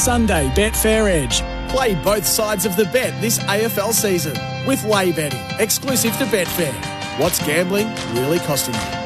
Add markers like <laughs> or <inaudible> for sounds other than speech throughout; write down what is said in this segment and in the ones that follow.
Sunday Betfair Edge. Play both sides of the bet this AFL season with lay betting, exclusive to Betfair. What's gambling really costing you?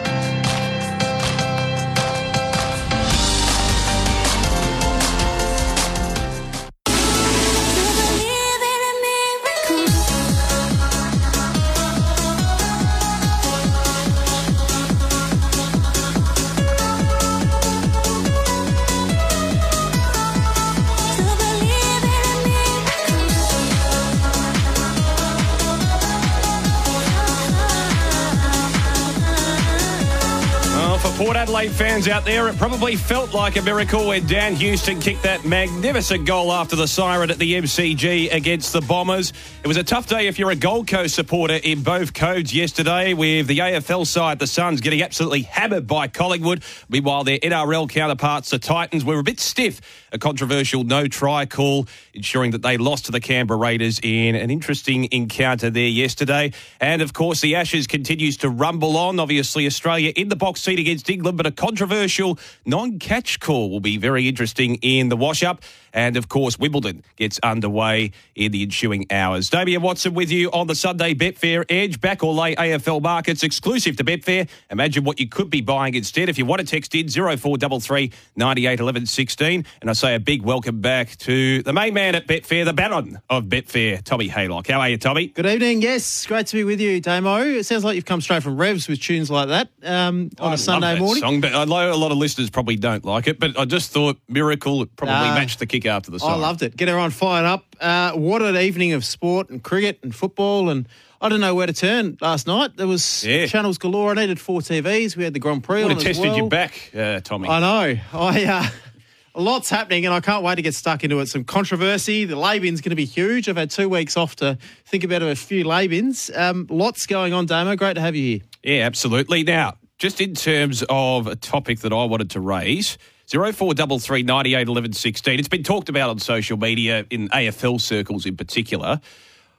Adelaide fans out there, it probably felt like a miracle when Dan Houston kicked that magnificent goal after the siren at the MCG against the Bombers. It was a tough day if you're a Gold Coast supporter in both codes yesterday, with the AFL side, the Suns, getting absolutely hammered by Collingwood. Meanwhile, their NRL counterparts, the Titans, were a bit stiff. A controversial no try call, ensuring that they lost to the Canberra Raiders in an interesting encounter there yesterday. And of course, the Ashes continues to rumble on. Obviously, Australia in the box seat against England, but a controversial non catch call will be very interesting in the wash up. And of course, Wimbledon gets underway in the ensuing hours. Damian Watson with you on the Sunday Betfair Edge. Back or lay AFL markets exclusive to Betfair. Imagine what you could be buying instead. If you want to text in 0433 98 11 16. And I say a big welcome back to the main man at Betfair, the baron of Betfair, Tommy Haylock. How are you, Tommy? Good evening. Yes, great to be with you, Damo. It sounds like you've come straight from Revs with tunes like that um, on I a Sunday that morning. Song, but I know a lot of listeners probably don't like it, but I just thought Miracle probably Nah. matched the kick after the song. I loved it. Get everyone fired up. Uh, what an evening of sport and cricket and football and. I don't know where to turn last night. There was Yeah. channels galore. I needed four TVs. We had the Grand Prix Would have tested well. your back, uh, Tommy. I know. I uh, <laughs> lot's happening, and I can't wait to get stuck into it. Some controversy. The lay bin's going to be huge. I've had two weeks off to think about a few lay bins. Um, lots going on, Damo. Great to have you here. Yeah, absolutely. Now, just in terms of a topic that I wanted to raise, 0433 98 11 16. It's been talked about on social media in AFL circles in particular.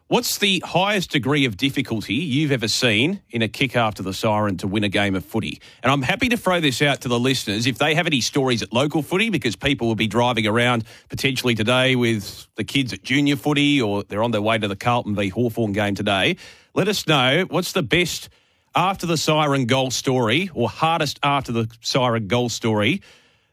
What's the highest degree of difficulty you've ever seen in a kick after the siren to win a game of footy? And I'm happy to throw this out to the listeners if they have any stories at local footy, because people will be driving around potentially today with the kids at junior footy or they're on their way to the Carlton v Hawthorn game today. Let us know what's the best after the siren goal story or hardest after the siren goal story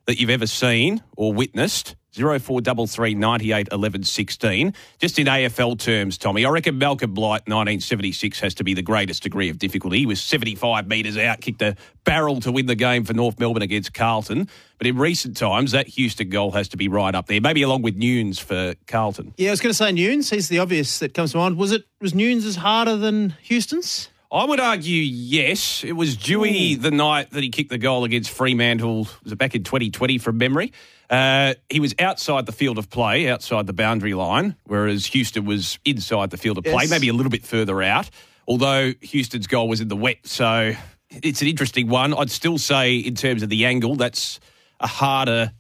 that you've ever seen or witnessed. 0433 98 11 16. Just in AFL terms, Tommy, I reckon Malcolm Blight 1976 has to be the greatest degree of difficulty. He was 75 metres out, kicked a barrel to win the game for North Melbourne against Carlton. But in recent times, that Houston goal has to be right up there, maybe along with Newnes for Carlton. Yeah, I was going to say Newnes. He's the obvious that comes to mind. Was it was Newnes harder than Houston's? I would argue yes. It was Dewey the night that he kicked the goal against Fremantle. Was it back in 2020 from memory? Uh, he was outside the field of play, outside the boundary line, whereas Houston was inside the field of play, Yes. maybe a little bit further out. Although Houston's goal was in the wet, so it's an interesting one. I'd still say, in terms of the angle, that's a harder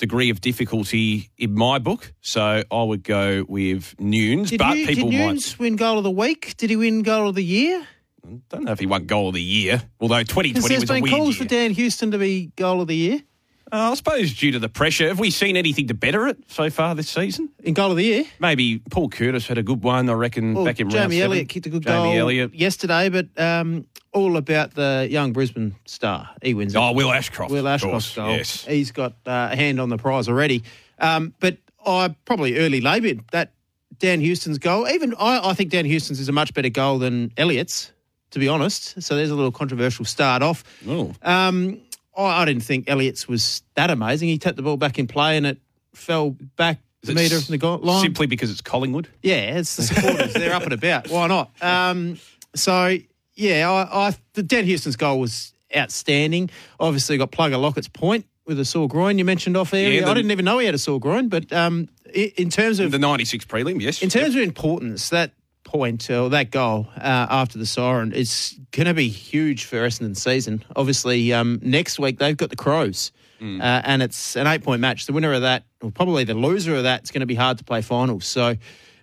degree of difficulty in my book. So I would go with Newnes, Did, but you, people did might. Newnes win goal of the week? Did he win goal of the year? I don't know if he won goal of the year, although 2020 Because there's was a been weird calls year. for Dan Houston to be goal of the year. Uh, I suppose due to the pressure. Have we seen anything to better it so far this season? In goal of the year. Maybe Paul Curtis had a good one, I reckon, Well, back in round Jamie seven. Elliott kicked a good Jamie goal Elliott. yesterday, but um, all about the young Brisbane star. He wins. it. Oh, Will Ashcroft. Will of Ashcroft's goal. Yes. He's got uh, a hand on the prize already. Um, but I probably early bid that Dan Houston's goal. Even I, I think Dan Houston's is a much better goal than Elliott's, to be honest. So there's a little controversial start off. Oh. Um, I, I didn't think Elliott's was that amazing. He tapped the ball back in play and it fell back a metre from the goal line. Simply because it's Collingwood? Yeah, it's the supporters. They're up and about. Why not? Um, so, yeah, I, I, the Dan Houston's goal was outstanding. Obviously, got Plugger Lockett's point with a sore groin you mentioned off air. Yeah, the- I didn't even know he had a sore groin, but um, in terms of The 96 prelim, yes. in terms of importance, that point or that goal uh, after the siren is going to be huge for Essendon's season. Obviously, um, next week they've got the Crows, Mm. uh, and it's an eight-point match. The winner of that, or probably the loser of that, is going to be hard to play finals. So,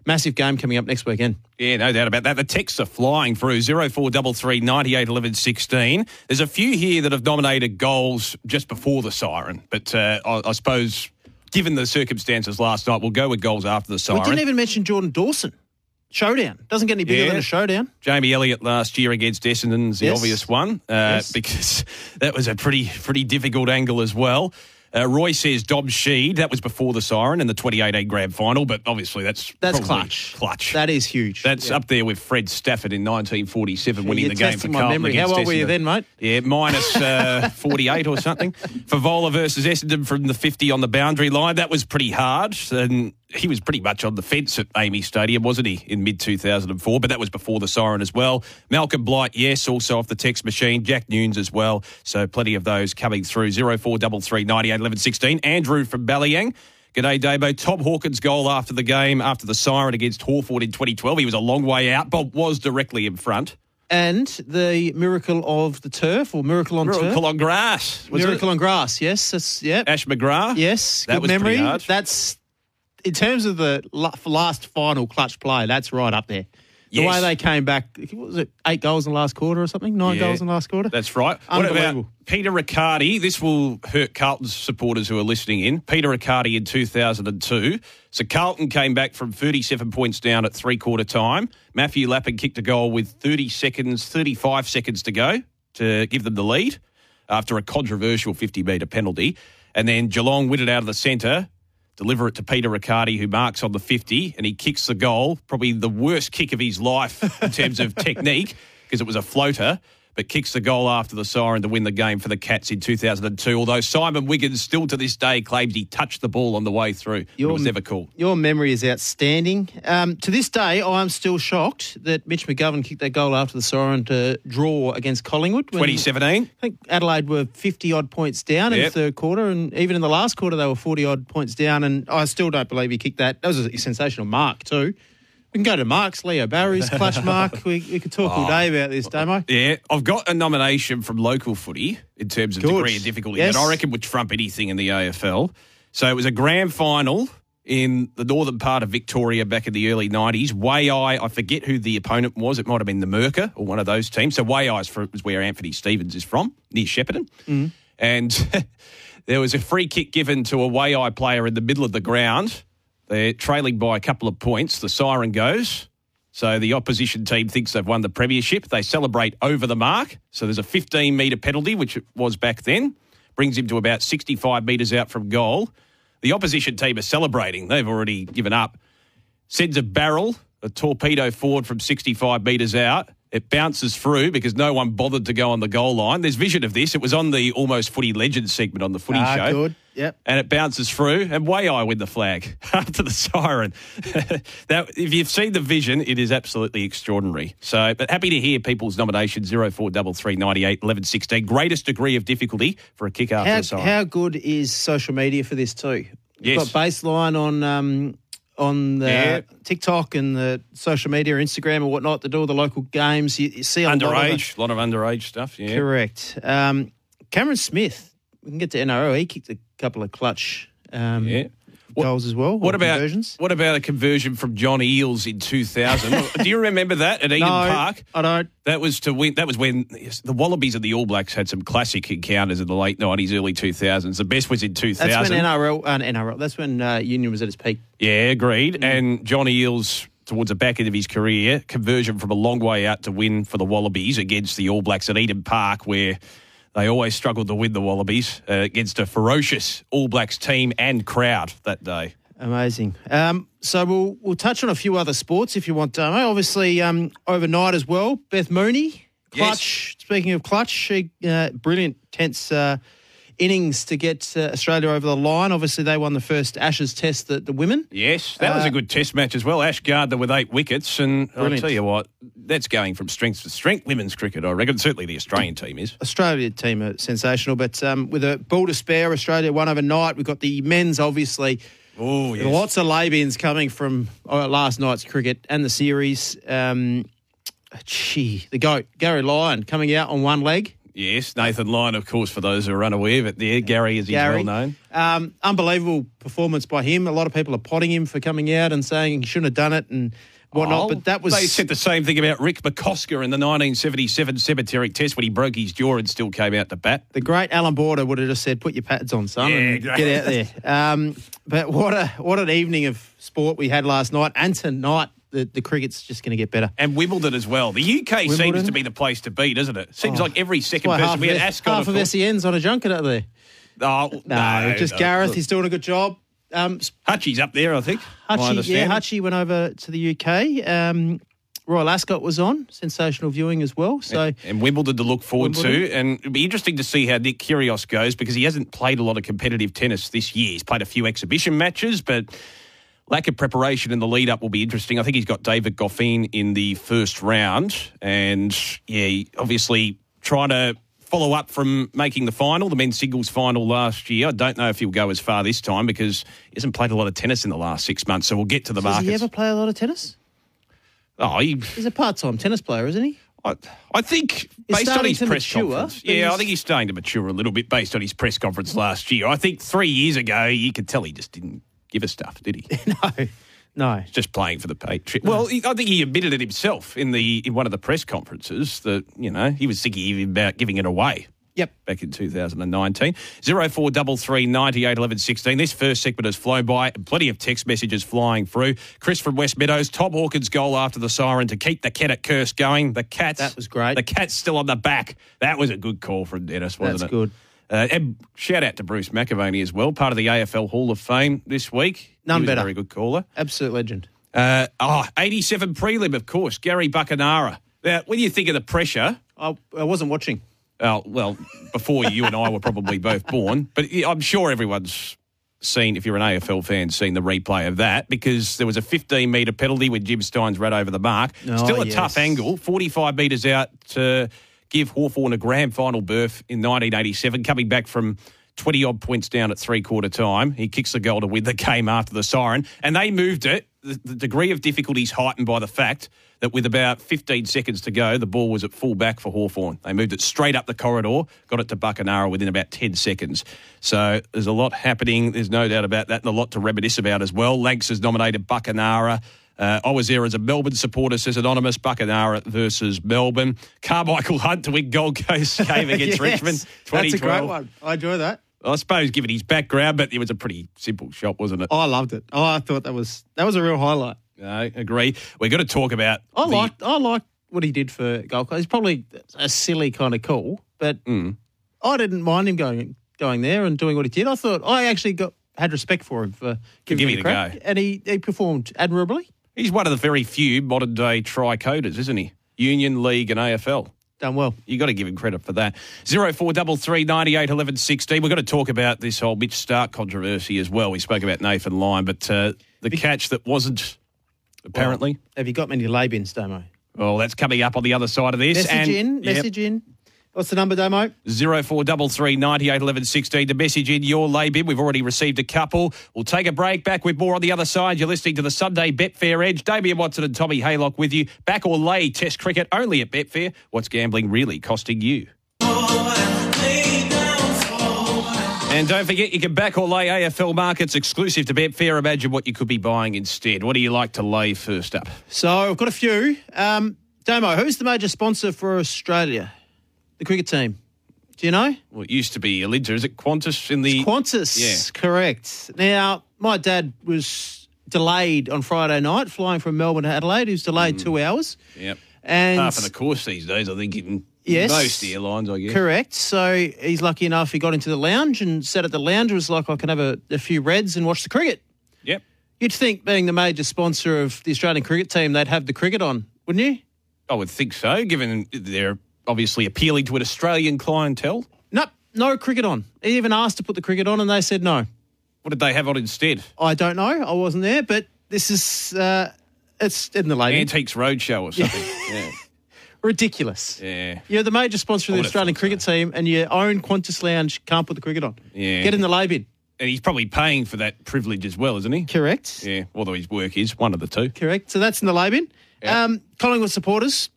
massive game coming up next weekend. Yeah, no doubt about that. The texts are flying through 0433 98 11 16. There's a few here that have nominated goals just before the siren, but uh, I, I suppose given the circumstances last night, we'll go with goals after the siren. We didn't even mention Jordan Dawson. Showdown. Doesn't get any bigger Yeah. than a showdown. Jamie Elliott last year against Essendon's the Yes. obvious one uh, Yes. <laughs> because that was a pretty pretty difficult angle as well. Uh, Roy says Dom Sheed. That was before the siren in the 2018 grand final, but obviously that's That's clutch. Clutch. That is huge. That's Yeah. up there with Fred Stafford in 1947 winning the game for Carlton memory. How old were you then, mate? Yeah, minus uh, <laughs> 48 or something. Fevola versus Essendon from the 50 on the boundary line. That was pretty hard. And he was pretty much on the fence at AAMI Stadium, wasn't he, in mid 2004? But that was before the siren as well. Malcolm Blight, yes, also off the text machine. Jack Newnes as well. So plenty of those coming through. 0433 98 11 16. Andrew from Ballyann. G'day, Dabo. Tom Hawkins' goal after the game, after the siren against Hawthorn in 2012. He was a long way out. Bob was directly in front. and the miracle of the turf or miracle on turf. Miracle on grass. Was miracle it? on grass. Yes. That's, yeah. Ash McGrath. Yes. That good memory. hard. That's in terms of the last final clutch play. That's right up there. The Yes. way they came back, what was it eight goals in the last quarter or something? Nine Yeah. goals in the last quarter. That's right. What about Peter Riccardi? This will hurt Carlton's supporters who are listening in. Peter Riccardi in 2002. So Carlton came back from 37 points down at three quarter time. Matthew Lappin kicked a goal with 30 seconds, 35 seconds to go to give them the lead after a controversial 50 metre penalty. And then Geelong win it out of the centre, deliver it to Peter Riccardi, who marks on the 50, and he kicks the goal. Probably the worst kick of his life in terms of <laughs> technique because it was a floater, but kicks the goal after the siren to win the game for the Cats in 2002. Although Simon Wiggins still to this day claims he touched the ball on the way through. it was never cool. Your memory is outstanding. Um, to this day, I'm still shocked that Mitch McGovern kicked that goal after the siren to draw against Collingwood. 2017. I think Adelaide were 50 odd points down in the third quarter, and even in the last quarter, they were 40 odd points down. And I still don't believe he kicked that. That was a sensational mark, too. We can go to marks, Leo Barry's clutch mark. We, we could talk Oh. all day about this, Damo. Yeah, I've got a nomination from local footy in terms of Good. degree of difficulty Yes. that I reckon would trump anything in the AFL. So it was a grand final in the northern part of Victoria back in the early 90s. Wayeye, I I forget who the opponent was. It might have been the Merker or one of those teams. So is fro- is where Anthony Stevens is from, near Shepparton. Mm. And <laughs> there was a free kick given to a Wayeye player in the middle of the ground. They're trailing by a couple of points. The siren goes. So the opposition team thinks they've won the premiership. They celebrate over the mark. So there's a 15 metre penalty, which it was back then, brings him to about 65 metres out from goal. The opposition team are celebrating. They've already given up. Sends a barrel, a torpedo forward from 65 metres out. It bounces through because no one bothered to go on the goal line. There's vision of this. It was on the almost footy legends segment on the footy Ah, show good. Yep. and it bounces through, and way I win the flag <laughs> after the siren. <laughs> that, if you've seen the vision, it is absolutely extraordinary. So, but happy to hear people's nominations 0433 98 11 16. Greatest degree of difficulty for a kick after How, the siren. how good is social media for this, too? You've Yes. got baseline on. Um, on the Yeah. TikTok and the social media, Instagram and whatnot, to do all the local games. You, you see a lot of underage, a lot of underage stuff. Yeah. Correct. Um, Cameron Smith, we can get to NRL. He kicked a couple of clutch um, Yeah. What- goals as well. What about conversions? what about a conversion from John Eales in 2000? <laughs> Do you remember that at Eden no, Park? I don't. That was to win. That was when the Wallabies and the All Blacks had some classic encounters in the late nineties, early two thousands. The best was in two That's when NRL, uh, NRL. That's when uh, Union was at its peak. Yeah, agreed. Mm. And Johnny Eales, towards the back end of his career, conversion from a long way out to win for the Wallabies against the All Blacks at Eden Park, where they always struggled to win the Wallabies uh, against a ferocious All Blacks team and crowd that day. Amazing. Um, so we'll we'll touch on a few other sports if you want, Damo. Obviously, um, overnight as well. Beth Mooney, clutch. Speaking of clutch, she uh, brilliant tense uh, innings to get uh, Australia over the line. Obviously, they won the first Ashes Test, the, the women. Yes, that was Uh, a good test match as well. Ash Gardner with eight wickets, and I'll tell you what, that's going from strength to strength. Women's cricket, I reckon. Certainly, the Australian team is. Australia team are sensational, but um, with a ball to spare, Australia won overnight. We've got the men's, obviously. Oh, yes. Lots of lay-ins coming from uh, last night's cricket and the series. Um, gee, the goat, Gary Lyon, coming out on one leg. Yes, Nathan Lyon, of course, for those who are unaware, but there, Gary, as he's Gary. well known. Um, unbelievable performance by him. A lot of people are potting him for coming out and saying he shouldn't have done it. And whatnot. Oh, but that was They said the same thing about Rick McCosker in the 1977 Centenary Test when he broke his jaw and still came out to bat. the great Allan Border would have just said, "Put your pads on, son, Yeah, and get out there." Um, but what a what an evening of sport we had last night, and tonight the, the cricket's just going to get better. And Wimbledon as well. The UK seems to be the place to be, doesn't it? Seems like every second person. half We had Ascot, half of of. SEN's on a junket up there. Oh, No, just no. Gareth. He's doing a good job. Um, Hutchie's up there, I think. Hutchie, yeah. Hutchie went over to the UK. Um, Royal Ascot was on, sensational viewing as well. So and Wimbledon to look forward to. And it'd be interesting to see how Nick Kyrgios goes because he hasn't played a lot of competitive tennis this year. He's played a few exhibition matches, but lack of preparation in the lead up will be interesting. I think he's got David Goffin in the first round. And yeah, obviously trying to follow up from making the final, the men's singles final last year. I don't know if he'll go as far this time because he hasn't played a lot of tennis in the last six months. So we'll get to the does markets. he ever play a lot of tennis? oh, he, He's a part-time tennis player, isn't he? I, I think He's based on his press mature, conference, yeah, I think he's starting to mature a little bit based on his press conference last year. I think three years ago you could tell he just didn't give a stuff, did he? <laughs> no, no. just playing for the Patriots. Well, he, I think he admitted it himself in the in one of the press conferences that you know he was thinking about giving it away. Yep. Back in 2019. 0433 98 11 16. This first segment has flown by. Plenty of text messages flying through. Chris from West Meadows. Tom Hawkins' goal after the siren to keep the Kennett curse going. The Cats. That was great. The Cats still on the back. That was a good call from Dennis, wasn't That's it? good. Uh, and shout out to Bruce McAvaney as well, part of the AFL Hall of Fame this week. None better. A very good caller. Absolute legend. Uh, oh, 87 prelim, of course. Gary Buckenara. Now, when you think of the pressure, I, I wasn't watching. oh, well, before you and I were probably both born, but I'm sure everyone's seen, if you're an AFL fan, seen the replay of that because there was a 15 metre penalty when Jim Stynes ran over the mark. Oh, Still a yes. tough angle, 45 metres out to give Hawthorn a grand final berth in 1987, coming back from 20 odd points down at three quarter time. He kicks the goal to win the game after the siren, and they moved it. The, degree of difficulty is heightened by the fact that with about 15 seconds to go, the ball was at full back for Hawthorn. They moved it straight up the corridor, got it to Buckenara within about 10 seconds. So there's a lot happening. There's no doubt about that, and a lot to reminisce about as well. Lanks has nominated Buckenara. Uh, I was there as a Melbourne supporter, says Anonymous, Buckenara versus Melbourne. Carmichael Hunt to win Gold Coast <laughs> game against Yes, Richmond, That's a 2012. great one. I enjoy that. I suppose given his background, but it was a pretty simple shot, wasn't it? I loved it. Oh, I thought that was that was a real highlight. I agree. We're going to talk about. I the- liked I liked what he did for Gold Coast. He's probably a silly kind of call, but Mm. I didn't mind him going going there and doing what he did. I thought I actually got had respect for him for giving, giving it it a a crack, go. and he, he performed admirably. He's one of the very few modern day tricoders, isn't he? Union, League, and AFL. Done well. You've got to give him credit for that. Zero four double three ninety eight eleven sixteen. We're going to talk about this whole Mitch Starc controversy as well. We spoke about Nathan Lyon, but uh, the catch that wasn't apparently. Have you got many lay bins, Damo? Well, that's coming up on the other side of this. Message and, in. Message in. What's the number, Damo? Zero four double three ninety eight eleven sixteen. The message in your lay bin. We've already received a couple. We'll take a break. Back with more on the other side. You're listening to the Sunday Betfair Edge. Damian Watson and Tommy Haylock with you. Back or lay Test cricket only at Betfair. What's gambling really costing you? And don't forget, you can back or lay AFL markets exclusive to Betfair. Imagine what you could be buying instead. What do you like to lay first up? So I've got a few. Um, Damo, who's the major sponsor for Australia? The cricket team. Do you know? Well, it used to be Alinta. Is it Qantas in the. Qantas. Yeah. Correct. Now, my dad was delayed on Friday night, flying from Melbourne to Adelaide. He was delayed mm. two hours. Yep. And Half of the course these days, I think, in Yes. most airlines, I guess. Correct. So he's lucky enough he got into the lounge and sat at the lounge. It was like I can have a, a few reds and watch the cricket. Yep. You'd think, being the major sponsor of the Australian cricket team, they'd have the cricket on, wouldn't you? I would think so, given they're obviously appealing to an Australian clientele. Nope, no cricket on. He even asked to put the cricket on, and they said no. What did they have on instead? I don't know. I wasn't there, but this is uh, it's in the lady. Antiques Roadshow or something. <laughs> yeah. Ridiculous. Yeah. You're the major sponsor of the Australian cricket team, and your own Qantas Lounge can't put the cricket on. Yeah. Get in the lay bin. And he's probably paying for that privilege as well, isn't he? Correct. Yeah. Although his work is one of the two. Correct. So that's in the lay bin. Yeah. Um, Collingwood supporters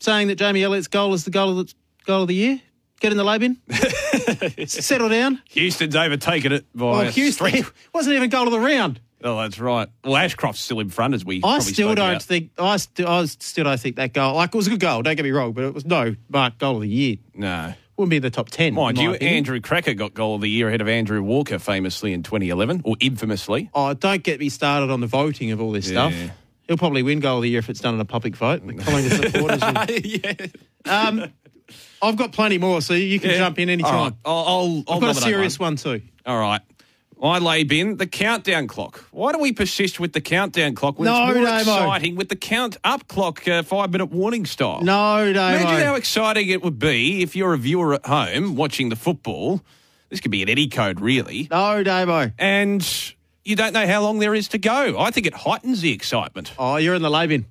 saying that Jamie Elliott's goal is the goal of the goal of the year. Get in the lab in. Settle down. Houston's overtaken it by Oh, Houston streak. <laughs> wasn't even goal of the round. Oh, that's right. Well, Ashcroft's still in front as we. I still don't about. think I still I still don't think that goal. Like it was a good goal. Don't get me wrong, but it was no mark goal of the year. No. Wouldn't be in the top ten. Mind in you, opinion. Andrew Krakouer got goal of the year ahead of Andrew Walker famously in 2011, or infamously. Oh, don't get me started on the voting of all this Yeah. stuff. He'll probably win goal of the year if it's done in a public vote. <laughs> The Collingwood supporters. will- <laughs> yeah. Um, I've got plenty more, so you can Yeah. jump in any All time. I'll, I'll, I'll I've got a nominate serious one. too. All right. I lay bin the countdown clock. Why do we persist with the countdown clock when No, it's more Damo. exciting with the count up clock, uh, five minute warning style? No, no, Imagine how exciting it would be if you're a viewer at home watching the football. This could be an Eddie code, really. no, Damo. And you don't know how long there is to go. I think it heightens the excitement. Oh, you're in the lay bin.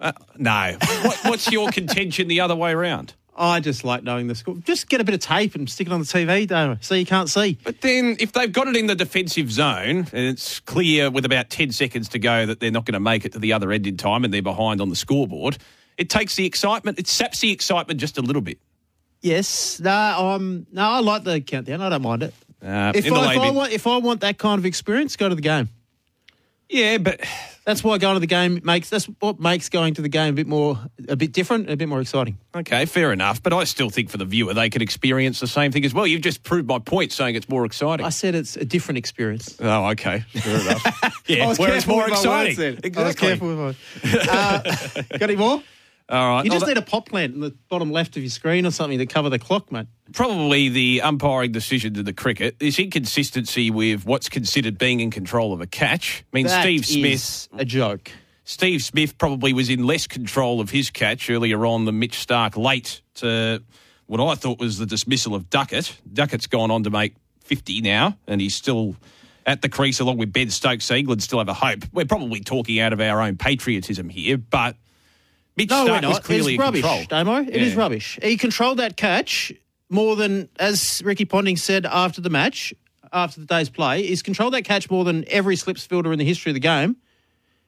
Uh, no. what, what's your <laughs> contention the other way around? I just like knowing the score. Just get a bit of tape and stick it on the TV, Damo, so you can't see. But then, if they've got it in the defensive zone and it's clear with about 10 seconds to go that they're not going to make it to the other end in time and they're behind on the scoreboard, it takes the excitement, it saps the excitement just a little bit. Yes, no, um, no, I like the countdown. I don't mind it. Uh, If I, if, I want, if I want that kind of experience, go to the game. yeah, but That's why going to the game makes. That's what makes going to the game a bit more, a bit different, a bit more exciting. okay, fair enough. But I still think for the viewer, they could experience the same thing as well. You've just proved my point saying it's more exciting. I said it's a different experience. oh, okay. Fair enough. <laughs> Yeah, where it's more exciting. Exactly. I was careful with. Uh, got any more? All right. You Oh, just that- need a pop plant in the bottom left of your screen or something to cover the clock, mate. probably the umpiring decision to the cricket. This inconsistency with what's considered being in control of a catch. I mean, That Steve Smith. a joke. Steve Smith probably was in less control of his catch earlier on than Mitch Starc late to what I thought was the dismissal of Duckett. Duckett's gone on to make 50 now, and he's still at the crease along with Ben Stokes. So England still have a hope. We're probably talking out of our own patriotism here, but Mitch No, Starc was clearly it's in rubbish, control. Damo. It is Yeah. rubbish. He controlled that catch more than, as Ricky Ponting said after the match, after the day's play, he's controlled that catch more than every slips fielder in the history of the game.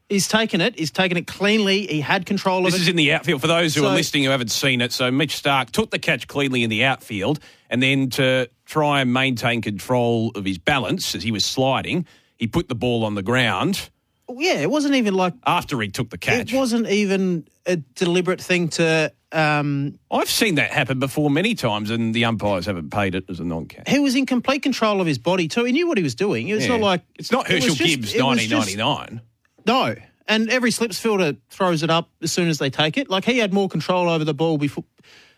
He's taken it. He's taken it cleanly. He had control of it. This is in the outfield for those who So- are listening who haven't seen it. So Mitch Starc took the catch cleanly in the outfield, and then to try and maintain control of his balance as he was sliding, he put the ball on the ground yeah, it wasn't even like after he took the catch. it wasn't even a deliberate thing to. Um, I've seen that happen before many times, and the umpires haven't paid it as a non-catch. he was in complete control of his body too. He knew what he was doing. It's not Yeah. like it's not it Herschel just- Gibbs, it was just- 1999. No. And every slips fielder throws it up as soon as they take it. Like he had more control over the ball before.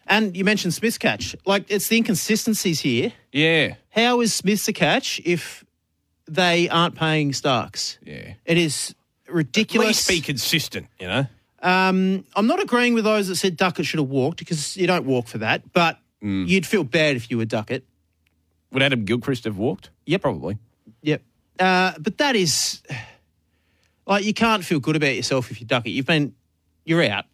And you mentioned Smith's catch. Like it's the inconsistencies here. Yeah, How is Smith's a catch if they aren't paying Starc's? yeah. It is At ridiculous. least be consistent, you know. Um, I'm not agreeing with those that said Duckett should have walked because you don't walk for that. But Mm. you'd feel bad if you were Duckett. Would Adam Gilchrist have walked? Yep. probably. Yep. Uh, but that is like you can't feel good about yourself if you duck it. You've been you're out.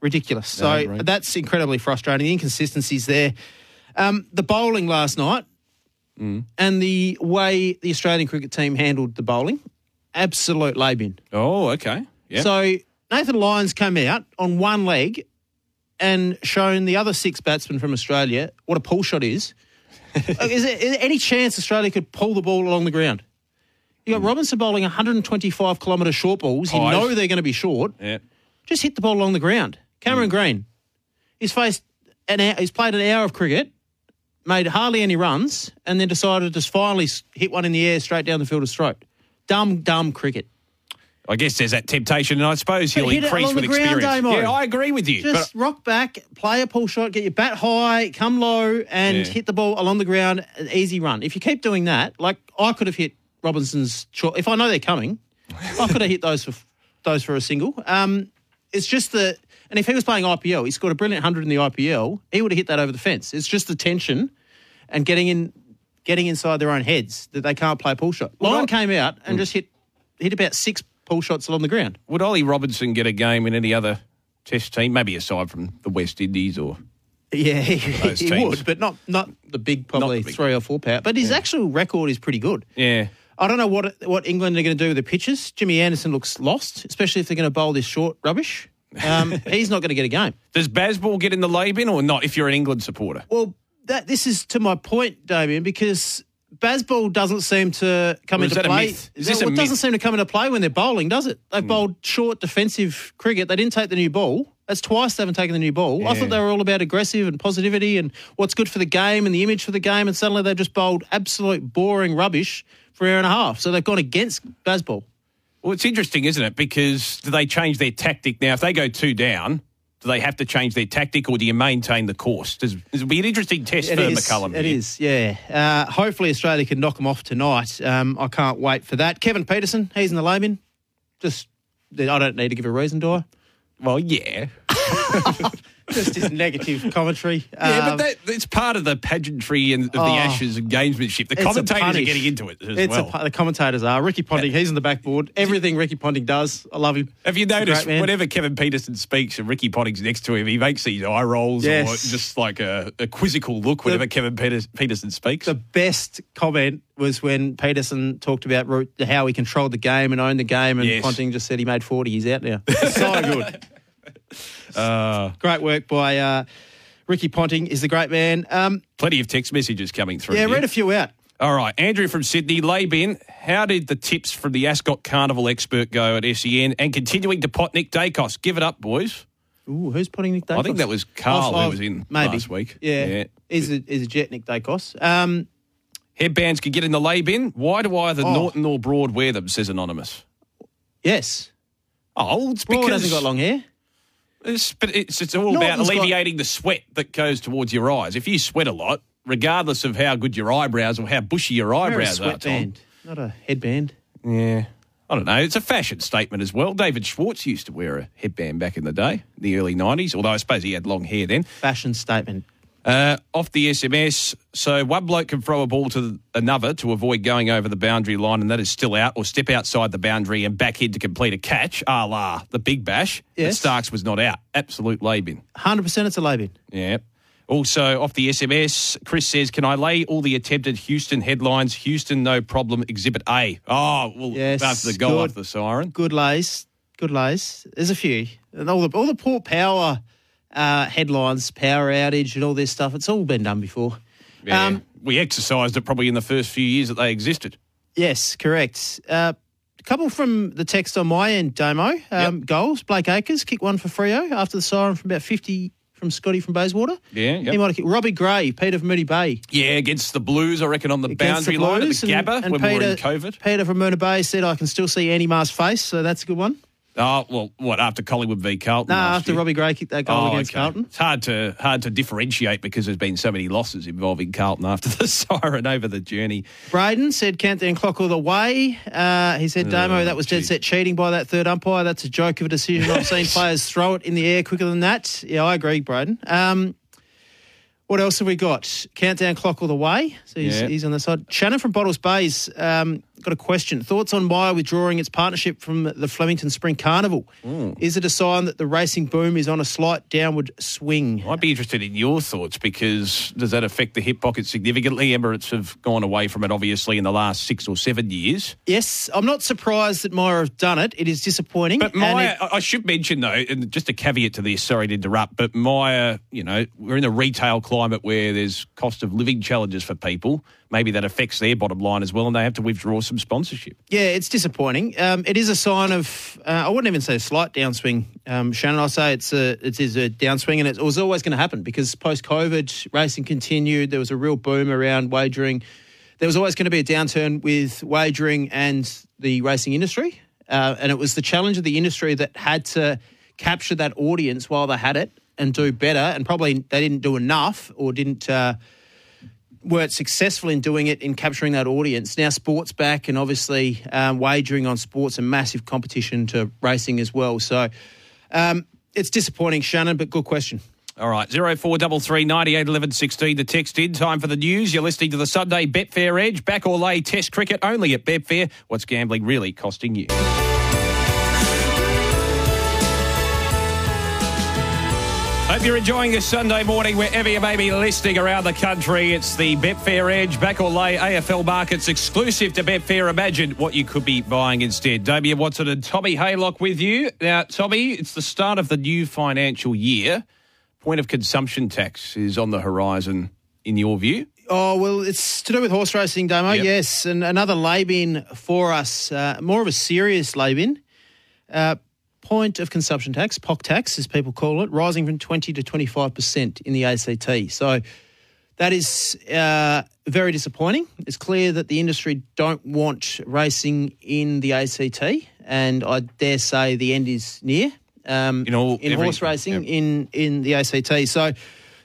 Ridiculous. So Mm. No, right. that's incredibly frustrating. The inconsistencies there. Um, the bowling last night Mm. and the way the Australian cricket team handled the bowling, absolute lay bin. Oh, okay. Yeah. So Nathan Lyons came out on one leg and shown the other six batsmen from Australia what a pull shot is. <laughs> Is, there, is there any chance Australia could pull the ball along the ground? You got Robinson bowling 125 kilometre short balls. You know they're going to be short. yeah. Just hit the ball along the ground. Cameron Green, he's faced an hour, he's played an hour of cricket, made hardly any runs, and then decided to just finally hit one in the air straight down the fielder's throat. Dumb, dumb cricket. I guess there's that temptation, and I suppose he'll But hit it increase with experience. Damo. yeah, I agree with you. Just but rock back, play a pull shot, get your bat high, come low, and Yeah. hit the ball along the ground. An easy run. If you keep doing that, like I could have hit Robinson's short. If I know they're coming, I could have hit those for those for a single. Um, it's just the and if he was playing IPL, he scored a brilliant hundred in the IPL. He would have hit that over the fence. It's just the tension and getting in, getting inside their own heads that they can't play a pull shot. Lyon came out and mm. just hit hit about six pull shots along the ground. would Ollie Robinson get a game in any other Test team? Maybe aside from the West Indies or Yeah, <laughs> he, he would, but not not the big, probably the big- three or four power. But his actual record is pretty good. yeah. I don't know what what England are going to do with the pitches. Jimmy Anderson looks lost, especially if they're going to bowl this short rubbish. Um, <laughs> he's not going to get a game. Does Bazball get in the lay bin or not? If you're an England supporter, Well, that this is to my point, Damian, because Bazball doesn't seem to come is into that play. myth? Is this a it doesn't seem to come into play when they're bowling, does it? They've bowled short defensive cricket. They didn't take the new ball. That's twice they haven't taken the new ball. I thought they were all about aggressive and positivity and what's good for the game and the image for the game. And suddenly they've just bowled absolute boring rubbish for an hour and a half. So they've gone against Bazball. Well, it's interesting, isn't it? Because do they change their tactic now? If they go two down, do they have to change their tactic, or do you maintain the course? Does, it'll be an interesting test It for is, McCullum. It here. is, yeah. Uh, hopefully Australia can knock them off tonight. Um, I can't wait for that. Kevin Pietersen, he's in the bin. Just, I don't need to give a reason, do I? Well, yeah, <laughs> Just his negative commentary. yeah, Um, but that, it's part of the pageantry and of the Oh. Ashes and gamesmanship. The commentators are getting into it as it's well. a, the commentators are. Ricky Ponting, he's in the backboard. Everything Ricky Ponting does, I love him. Have you noticed whenever Kevin Pietersen speaks and Ricky Ponting's next to him, he makes these eye rolls or just like a, a quizzical look whenever Kevin Peters, Pietersen speaks? The best comment was when Pietersen talked about how he controlled the game and owned the game, and Yes. Ponting just said he made 40. He's out now. <laughs> so good. Uh, Great work by uh, Ricky Ponting. Is the great man. Um, plenty of text messages coming through. yeah, here. read a few out. All right, Andrew from Sydney, Laybin, how did the tips from the Ascot Carnival expert go at SEN and continuing to pot Nick Daicos? Give it up, boys. Ooh, who's putting Nick Daicos? I think that was Carl I've- who was in maybe. last week. Yeah, Yeah. He's, a, a jet, Nick Daicos. Um, Headbands can get in the lay bin. Why do either Oh. Norton or Broad wear them, says Anonymous. yes, Oh, it's Broad because hasn't got long hair. It's, but it's, it's all Norton's about got- alleviating the sweat that goes towards your eyes. If you sweat a lot, regardless of how good your eyebrows or how bushy your eyebrows are, Tom. not a headband. Yeah. I don't know. It's a fashion statement as well. David Schwarz used to wear a headband back in the day, the early 90s, although I suppose he had long hair then. Fashion statement. Uh, off the SMS, so one bloke can throw a ball to another to avoid going over the boundary line, and that is still out, or step outside the boundary and backhead to complete a catch, a la the Big Bash. But Yes. Starc's was not out. Absolute lay bin. 100% it's a lay bin. Yeah. Also, off the SMS, Chris says, Can I lay all the attempted Houston headlines? Houston, no problem, exhibit A. Oh, well, Yes, after the goal, good. after the siren. Good lays. Good lays. There's a few. And all the, all the Port Power uh, headlines, power outage and all this stuff, it's all been done before. Yeah. Um, we exercised it probably in the first few years that they existed. Yes, correct. Uh, a couple from the text on my end, Domo. Um, Goals. Blake Acres kick one for Freo after the siren from about 50 from Scotty from Bayswater. Yeah, yep. He might have kicked. Robbie Gray, Peter from Mooney Bay. Yeah, against the Blues, I reckon, on the against boundary the line at the and- Gabba and when we were in Peter- COVID. Peter from Mooney Bay said, I can still see Andy Marr's face, so that's a good one. Oh, well, what, after Collingwood v Carlton? No, after year? Robbie Gray kicked that goal Oh, against okay. Carlton. It's hard to hard to differentiate because there's been so many losses involving Carlton after the <laughs> siren over the journey. Braden said countdown clock all the way. Uh, he said, Damo, that was dead set cheating by that third umpire. That's a joke of a decision. I've seen <laughs> players throw it in the air quicker than that. Yeah, I agree, Braden. Um, what else have we got? Countdown clock all the way. So he's, Yeah. he's on the side. Shannon from Bottles Bay's um, got a question. Thoughts on Myer withdrawing its partnership from the Flemington Spring Carnival? Hmm. Is it a sign that the racing boom is on a slight downward swing? I'd be interested in your thoughts because does that affect the hip pocket significantly? Emirates have gone away from it obviously in the last six or seven years. Yes, I'm not surprised that Myer have done it. It is disappointing. But Myer, it- I should mention though, and just a caveat to this, sorry to interrupt, but Myer, you know, we're in a retail climate where there's cost of living challenges for people. Maybe that affects their bottom line as well, and they have to withdraw some sponsorship. Yeah, it's disappointing. Um, it is a sign of, uh, I wouldn't even say a slight downswing, um, Shannon. I say it's a, it is a downswing, and it was always going to happen because post COVID, racing continued. There was a real boom around wagering. There was always going to be a downturn with wagering and the racing industry, uh, and it was the challenge of the industry that had to capture that audience while they had it and do better. And probably they didn't do enough or didn't. Uh, weren't successful in doing it in capturing that audience. Now sports back, and obviously um, wagering on sports a massive competition to racing as well. So um, it's disappointing, Shannon, but good question. All right, 0433 98 11 16 to text in. Time for the news. You're listening to the Sunday Betfair Edge. Back or lay test cricket only at Betfair. What's gambling really costing you? Hope you're enjoying this Sunday morning wherever you may be listening around the country. It's the Betfair Edge back or lay AFL markets exclusive to Betfair. Imagine what you could be buying instead. Damian Watson and Tommy Haylock with you. Now, Tommy, it's the start of the new financial year. Point of consumption tax is on the horizon, in your view. Oh, well, it's to do with horse racing, Damo. Yep. Yes, and another lab-in for us, uh, more of a serious lab-in. Uh, point of consumption tax, POC tax, as people call it, rising from 20 to 25% in the ACT. So that is uh, very disappointing. It's clear that the industry don't want racing in the ACT, and I dare say the end is near um, In all- in every- horse racing in, in the ACT. So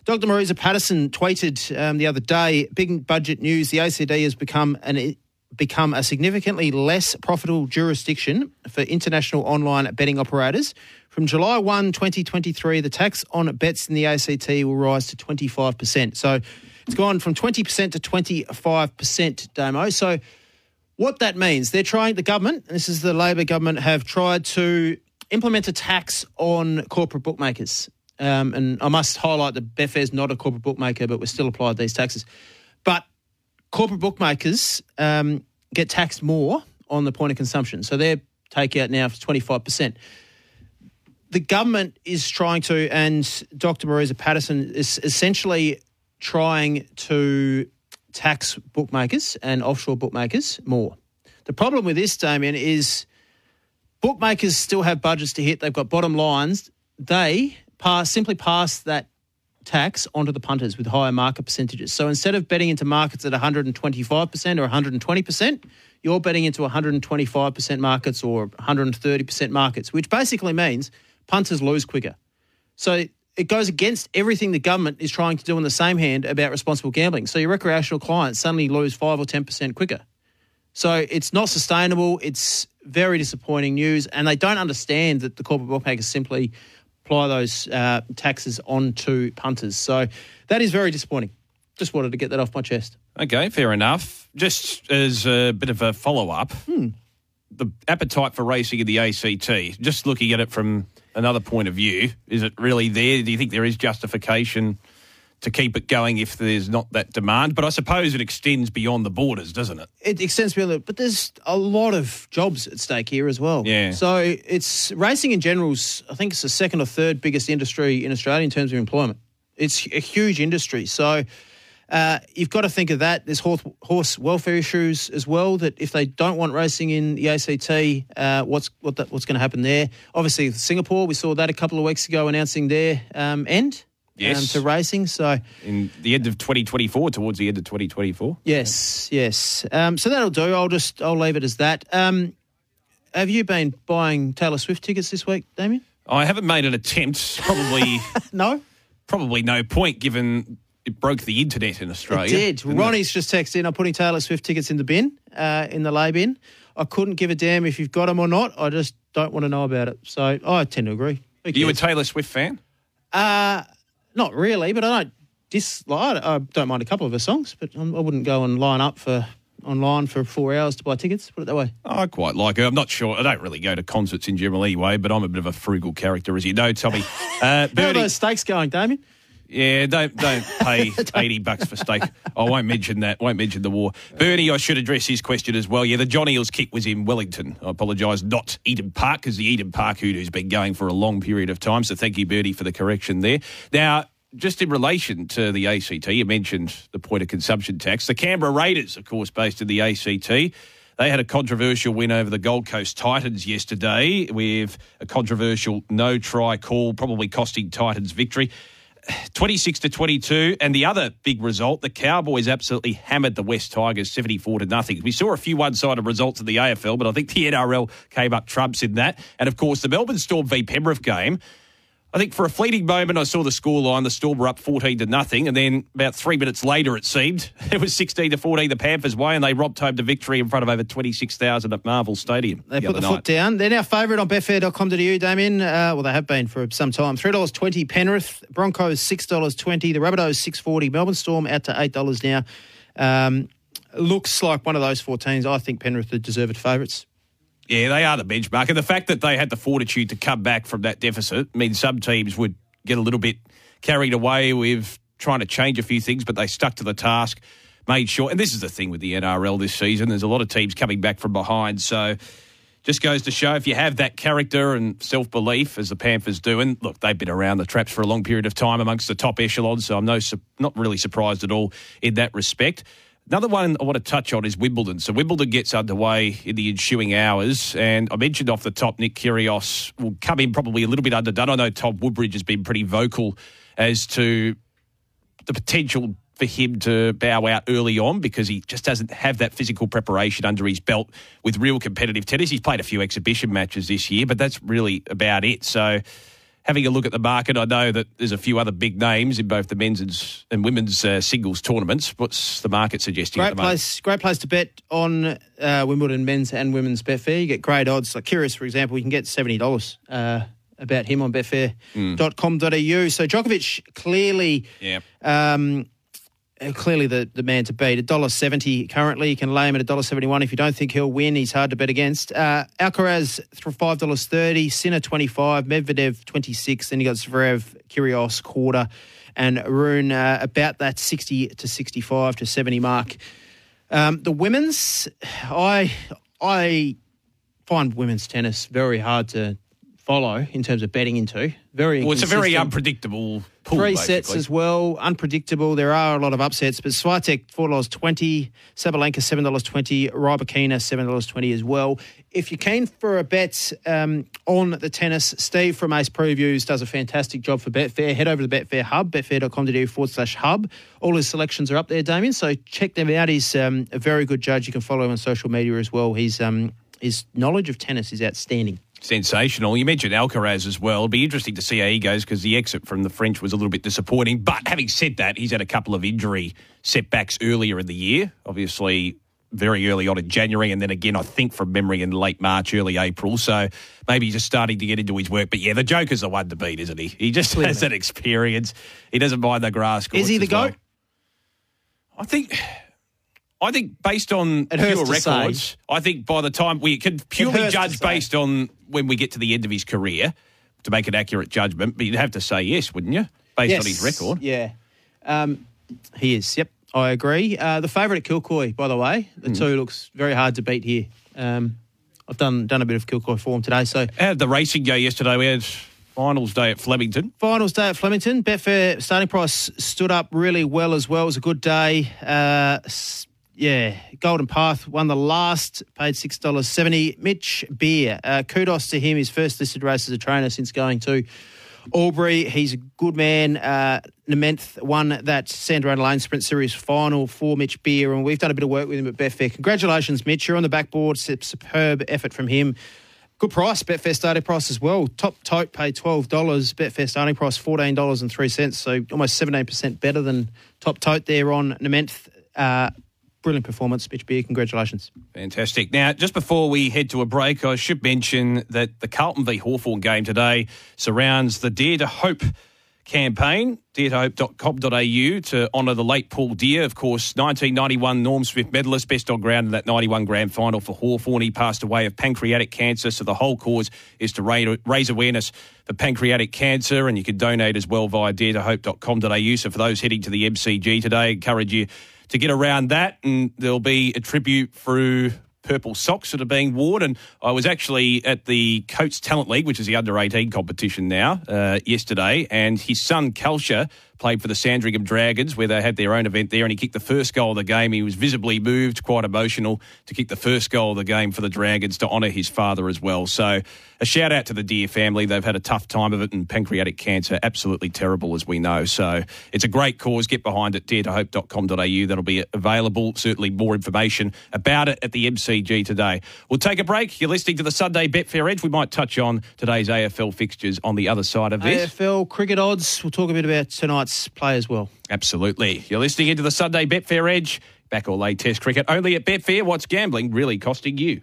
Dr. Marisa Paterson tweeted um, the other day, big budget news, the ACT has become an become a significantly less profitable jurisdiction for international online betting operators. From July 1, 2023, the tax on bets in the ACT will rise to 25%. So it's gone from 20% to 25%, Damo. So what that means, they're trying, the government, this is the Labor government, have tried to implement a tax on corporate bookmakers. Um, and I must highlight that Betfair's not a corporate bookmaker, but we're still applied these taxes. But corporate bookmakers um, get taxed more on the point of consumption. So their takeout now is 25%. The government is trying to, and Dr. Marisa Paterson is essentially trying to tax bookmakers and offshore bookmakers more. The problem with this, Damian, is bookmakers still have budgets to hit. They've got bottom lines. They pass simply pass that tax onto the punters with higher market percentages. So instead of betting into markets at 125% or 120%, you're betting into 125% markets or 130% markets, which basically means punters lose quicker. So it goes against everything the government is trying to do on the same hand about responsible gambling. So your recreational clients suddenly lose 5 or 10% quicker. So it's not sustainable. It's very disappointing news, and they don't understand that the corporate bookmakers simply apply those uh, taxes onto punters. So that is very disappointing. Just wanted to get that off my chest. Okay, fair enough. Just as a bit of a follow up, Hmm. the appetite for racing in the ACT, just looking at it from another point of view, is it really there? Do you think there is justification to keep it going if there's not that demand? But I suppose it extends beyond the borders, doesn't it? It extends beyond that, but there's a lot of jobs at stake here as well. Yeah. So it's racing in general's. I think it's the second or third biggest industry in Australia in terms of employment. It's a huge industry. So uh, you've got to think of that. There's horse, horse welfare issues as well. That if they don't want racing in the ACT, uh, what's what that, what's going to happen there? Obviously, Singapore. We saw that a couple of weeks ago announcing their um, end. Yes. Um, to racing. So In the end of 2024, towards the end of 2024. Yes, yes. Um, so that'll do. I'll just I'll leave it as that. Um, have you been buying Taylor Swift tickets this week, Damian? I haven't made an attempt. Probably, <laughs> No, probably no point given it broke the internet in Australia. it did. didn't it? Ronnie's just texted in. I'm putting Taylor Swift tickets in the bin, uh, in the lay bin. I couldn't give a damn if you've got them or not. I just don't want to know about it. So I tend to agree. Are you a? Taylor Swift fan? uh, not really, but I don't dislike. I don't mind a couple of her songs, but I wouldn't go and line up for online for four hours to buy tickets. Put it that way. I quite like her. I'm not sure. I don't really go to concerts in general anyway, but I'm a bit of a frugal character, as you know, Tommy. <laughs> Uh, How are those steaks going, Damian? Yeah, don't don't <laughs> pay eighty bucks for steak. I won't mention that. Won't mention the war. Bernie, I should address his question as well. Yeah, the Johnny Eales kick was in Wellington. I apologise, not Eden Park, because the Eden Park hoodoo's been going for a long period of time. So thank you, Bertie, for the correction there. Now. Just in relation to the ACT, you mentioned the point of consumption tax. The Canberra Raiders, of course, based in the ACT, they had a controversial win over the Gold Coast Titans yesterday with a controversial no try call, probably costing Titans victory. 26 to 22. And the other big result, the Cowboys absolutely hammered the West Tigers 74 to nothing. We saw a few one sided results in the AFL, but I think the NRL came up trumps in that. And of course, the Melbourne Storm v Penrith game. I think for a fleeting moment, I saw the scoreline. The Storm were up 14 to nothing. And then about three minutes later, it seemed, <laughs> it was 16 to 14 the Panthers' way, and they robbed home the victory in front of over 26,000 at Marvel Stadium. They the put the night. foot down. They're now favourite on betfair.com.au, Damian. Uh, well, they have been for some time. $3.20 Penrith, Broncos $6.20, the Rabbitohs $6.40, Melbourne Storm out to $8 now. Um, looks like one of those four teams. I think Penrith are deserved favourites. Yeah, they are the benchmark. And the fact that they had the fortitude to come back from that deficit means some teams would get a little bit carried away with trying to change a few things, but they stuck to the task, made sure. And this is the thing with the NRL this season there's a lot of teams coming back from behind. So just goes to show if you have that character and self belief, as the Panthers do, and look, they've been around the traps for a long period of time amongst the top echelons, so I'm no, not really surprised at all in that respect. Another one I want to touch on is Wimbledon. So Wimbledon gets underway in the ensuing hours, and I mentioned off the top Nick Kyrgios will come in probably a little bit underdone. I know Todd Woodbridge has been pretty vocal as to the potential for him to bow out early on because he just doesn't have that physical preparation under his belt with real competitive tennis. He's played a few exhibition matches this year, but that's really about it. So, having a look at the market, I know that there's a few other big names in both the men's and women's uh, singles tournaments. What's the market suggesting? Great place, great place to bet on uh, Wimbledon men's and women's Betfair. You get great odds. Like Kyrgios, for example, you can get seventy dollars. Uh, about him on betfair.com.au. Mm. So Djokovic clearly yeah. um, clearly the, the man to beat. A dollar seventy currently. You can lay him at a dollar seventy one if you don't think he'll win. He's hard to bet against. Uh, Alcaraz five dollars thirty. Sinner twenty five. Medvedev twenty six. Then you got Zverev, Kyrgios quarter, and Rune uh, about that sixty to sixty five to seventy mark. Um, the women's, I I find women's tennis very hard to follow in terms of betting into. Very well, it's a very unpredictable pool. Three basically. sets as well, unpredictable. There are a lot of upsets, but dollars twenty, Sabalenka seven dollars twenty, Rybakina seven dollars twenty as well. If you're keen for a bet um, on the tennis, Steve from Ace Previews does a fantastic job for Betfair. Head over to the Betfair Hub, betfair.com.au forward slash hub. All his selections are up there, Damian. So check them out. He's um, a very good judge. You can follow him on social media as well. He's um, his knowledge of tennis is outstanding sensational. You mentioned Alcaraz as well. It'll be interesting to see how he goes because the exit from the French was a little bit disappointing. But having said that, he's had a couple of injury setbacks earlier in the year. Obviously, very early on in January, and then again, I think from memory in late March, early April. So maybe he's just starting to get into his work. But yeah, the Joker's the one to beat, isn't he? He just Clearly. has that experience. He doesn't mind the grass. Is he the well. goat? I think I think based on it pure records, say. I think by the time we can purely judge based on when we get to the end of his career to make an accurate judgment, but you'd have to say yes, wouldn't you? Based yes. on his record. Yeah. Um, he is, yep. I agree. Uh, the favourite at Kilcoy, by the way, the mm. two looks very hard to beat here. Um, I've done done a bit of Kilcoy form today. So How did the racing go yesterday? We had finals day at Flemington. Finals day at Flemington. Betfair starting price stood up really well as well. It was a good day. Uh, yeah, Golden Path won the last, paid six dollars seventy. Mitch Beer, uh, kudos to him. His first listed race as a trainer since going to Albury. He's a good man. Uh, Nementh won that Sandrone Lane Sprint Series final for Mitch Beer, and we've done a bit of work with him at Betfair. Congratulations, Mitch. You're on the backboard. Superb effort from him. Good price, Betfair starting price as well. Top tote paid twelve dollars. Betfair starting price fourteen dollars and three cents, so almost seventeen percent better than top tote there on Nementh. Uh, brilliant performance, Mitch Beer. Congratulations. Fantastic. Now, just before we head to a break, I should mention that the Carlton v Hawthorn game today surrounds the Dare to Hope campaign, daretohope.com.au to honour the late Paul Dear. Of course, 1991 Norm Smith medalist, best on ground in that 91 grand final for Hawthorn. He passed away of pancreatic cancer, so the whole cause is to raise awareness for pancreatic cancer, and you can donate as well via daretohope.com.au. So for those heading to the MCG today, encourage you to get around that, and there'll be a tribute through purple socks that are being worn. And I was actually at the Coates Talent League, which is the under 18 competition now, uh, yesterday, and his son, Calsher, played for the Sandringham Dragons, where they had their own event there, and he kicked the first goal of the game. He was visibly moved, quite emotional, to kick the first goal of the game for the Dragons to honour his father as well. So a shout out to the Dear family. They've had a tough time of it, and pancreatic cancer, absolutely terrible, as we know. So it's a great cause. Get behind it, daretohope.com.au. That'll be available. Certainly more information about it at the MCG today. We'll take a break. You're listening to the Sunday Betfair Edge. We might touch on today's AFL fixtures on the other side of this. AFL cricket odds. We'll talk a bit about tonight's play as well. Absolutely. You're listening into the Sunday Betfair Edge. Back or late test cricket only at Betfair. What's gambling really costing you?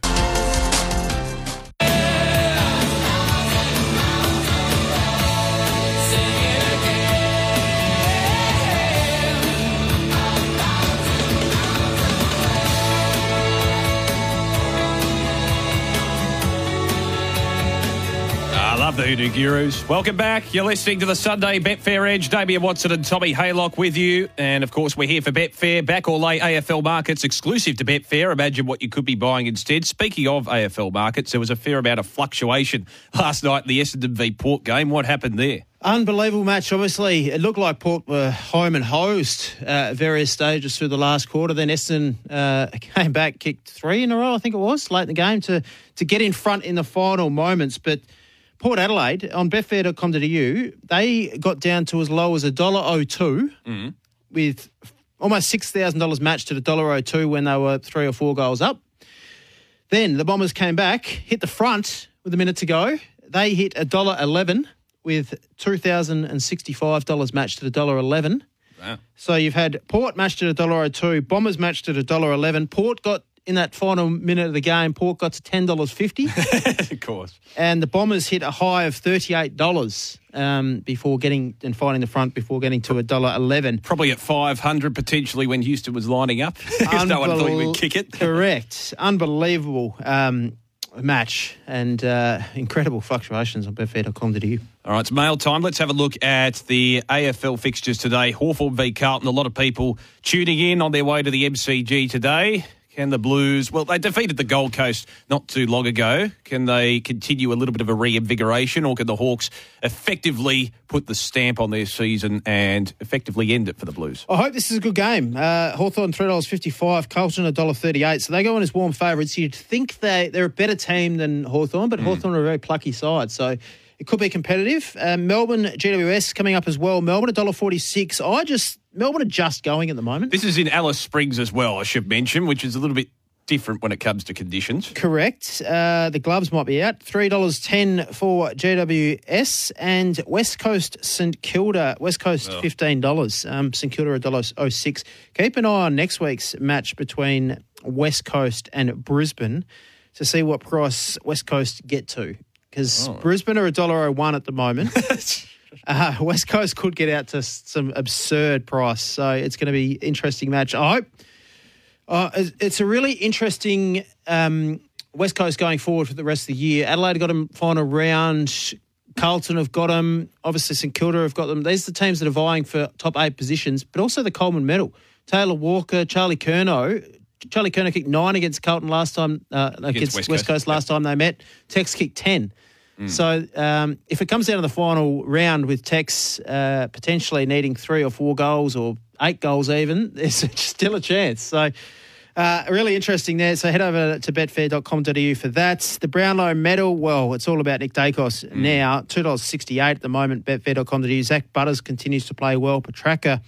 Love the Hoodoo Gurus. Welcome back. You're listening to the Sunday Betfair Edge. Damian Watson and Tommy Haylock with you. And of course, we're here for Betfair. Back or late AFL markets exclusive to Betfair. Imagine what you could be buying instead. Speaking of AFL markets, there was a fair amount of fluctuation <laughs> last night in the Essendon v Port game. What happened there? Unbelievable match. Obviously, it looked like Port were home and hosed uh, at various stages through the last quarter. Then Essendon uh, <laughs> came back, kicked three in a row, I think it was, late in the game to to get in front in the final moments. But Port Adelaide on betfair.com.au, they got down to as low as $1.02 mm-hmm. with almost $6,000 matched to the $1.02 when they were three or four goals up. Then the Bombers came back, hit the front with a minute to go. They hit $1.11 with $2,065 matched to the $1.11. Wow. So you've had Port matched at $1.02, Bombers matched at $1.11. Port got in that final minute of the game, Port got to ten dollars fifty. <laughs> of course. And the Bombers hit a high of thirty eight dollars um, before getting and finding the front before getting to a dollar eleven. Probably at five hundred potentially when Houston was lining up <laughs> because no one thought he would kick it. Correct. Unbelievable. Um, match and uh, incredible fluctuations on betfair.com.au. All right, it's mail time. Let's have a look at the AFL fixtures today. Hawthorn v Carlton. A lot of people tuning in on their way to the MCG today. Can the Blues, well, they defeated the Gold Coast not too long ago. Can they continue a little bit of a reinvigoration or can the Hawks effectively put the stamp on their season and effectively end it for the Blues? I hope this is a good game. Uh, Hawthorn $3.55, Carlton $1.38. So they go in as warm favourites. You'd think they, they're a better team than Hawthorn, but mm. Hawthorn are a very plucky side. So it could be competitive. Uh, Melbourne GWS coming up as well. Melbourne $1.46. I just Melbourne are just going at the moment. This is in Alice Springs as well, I should mention, which is a little bit different when it comes to conditions. Correct. Uh, the gloves might be out. $3.10 for GWS and West Coast St Kilda. West Coast oh. $15. Um, St Kilda $1.06. Keep an eye on next week's match between West Coast and Brisbane to see what price West Coast get to. Because oh. Brisbane are $1.01 at the moment. <laughs> Uh, <laughs> West Coast could get out to some absurd price, so it's going to be interesting match. I hope uh, it's a really interesting um, West Coast going forward for the rest of the year. Adelaide got them final round. Carlton have got them. Obviously, St Kilda have got them. These are the teams that are vying for top eight positions, but also the Coleman Medal. Taylor Walker, Charlie Curnow. Charlie Curnow kicked nine against Carlton last time, uh, against, against, West, West Coast, Coast last time they met. Tex kicked 10. Mm. So um, if it comes down to the final round with Tex uh, potentially needing three or four goals or eight goals even, <laughs> there's still a chance. So uh, really interesting there. So head over to betfair.com.au for that. The Brownlow medal, well, it's all about Nick Daicos mm. now. $2.68 at the moment, betfair.com.au. Zach Butters continues to play well. Petracca.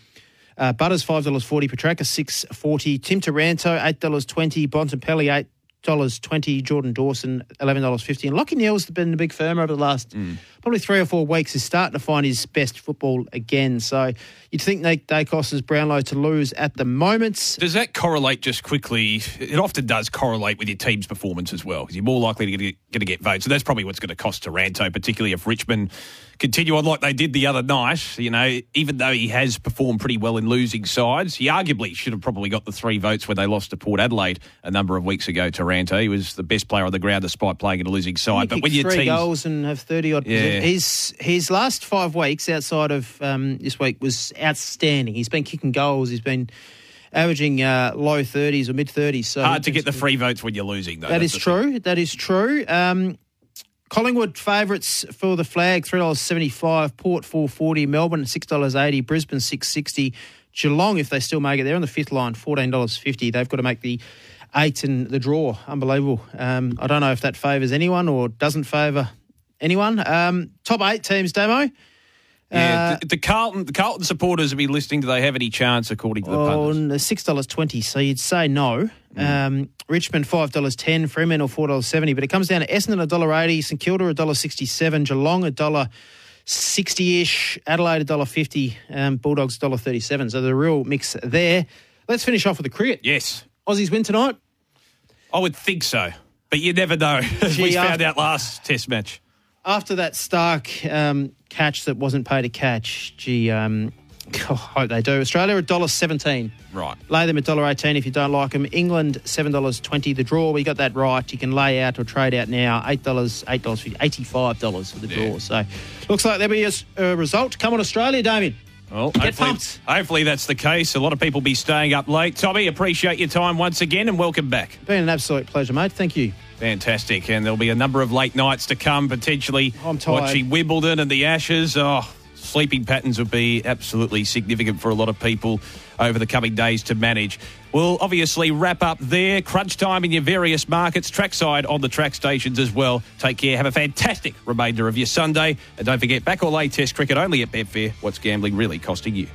Uh, Butters five dollars forty. Petracca six forty. Tim Taranto eight dollars twenty. Bontempelli eight dollars twenty. Jordan Dawson eleven dollars fifty. And Lachie Neale's been a big firm over the last mm. probably three or four weeks. Is starting to find his best football again. So you'd think Nate Daicos is Brownlow to lose at the moment. Does that correlate just quickly? It often does correlate with your team's performance as well, because you're more likely to get, get to get votes. So that's probably what's going to cost Taranto, particularly if Richmond continue on like they did the other night. You know, even though he has performed pretty well in losing sides, he arguably should have probably got the three votes when they lost to Port Adelaide a number of weeks ago. Taranto, he was the best player on the ground despite playing in a losing side. But when you three teams, goals and have thirty odd, yeah. his his last five weeks outside of um, this week was outstanding. He's been kicking goals. He's been averaging uh, low 30s or mid 30s. So hard to get the free votes when you're losing, though. That is true. Thing. That is true. Um, Collingwood favourites for the flag three dollars seventy five. Port four forty. Melbourne six dollars eighty. Brisbane six sixty. Geelong, if they still make it, they're on the fifth line, fourteen dollars fifty. They've got to make the eight in the draw. Unbelievable. Um, I don't know if that favours anyone or doesn't favour anyone. Um, top eight teams, Demo. Yeah, uh, the, the, Carlton the Carlton supporters have been listening. Do they have any chance, according to the pundits? Six dollars twenty. So you'd say no. Mm. Um, Richmond five dollars ten. Fremantle four dollars seventy. But it comes down to Essendon a dollar eighty. St Kilda a dollar sixty seven. Geelong a dollar sixty ish. Adelaide a dollar fifty. Um, Bulldogs dollar thirty seven. So the real mix there. Let's finish off with the cricket. Yes, Aussies win tonight. I would think so, but you never know. As <laughs> we found out last Test match after that Starc um, catch that wasn't paid a catch, gee, um, I hope they do. Australia, $1.17. Right. Lay them at $1.18 if you don't like them. England, $7.20 the draw. We got that right. You can lay out or trade out now. $8, $8 $85 for the Yeah. draw. So looks like there'll be a result. Come on, Australia, Damian. Well, Get hopefully, pumped. hopefully that's the case. A lot of people be staying up late. Tommy, appreciate your time once again and welcome back. Been an absolute pleasure, mate. Thank you. Fantastic. And there'll be a number of late nights to come, potentially oh, I'm tired. watching Wimbledon and the Ashes. Oh, sleeping patterns would be absolutely significant for a lot of people over the coming days to manage. We'll obviously wrap up there. Crunch time in your various markets, trackside on the track stations as well. Take care. Have a fantastic remainder of your Sunday. And don't forget, back or late test cricket only at Betfair. What's gambling really costing you?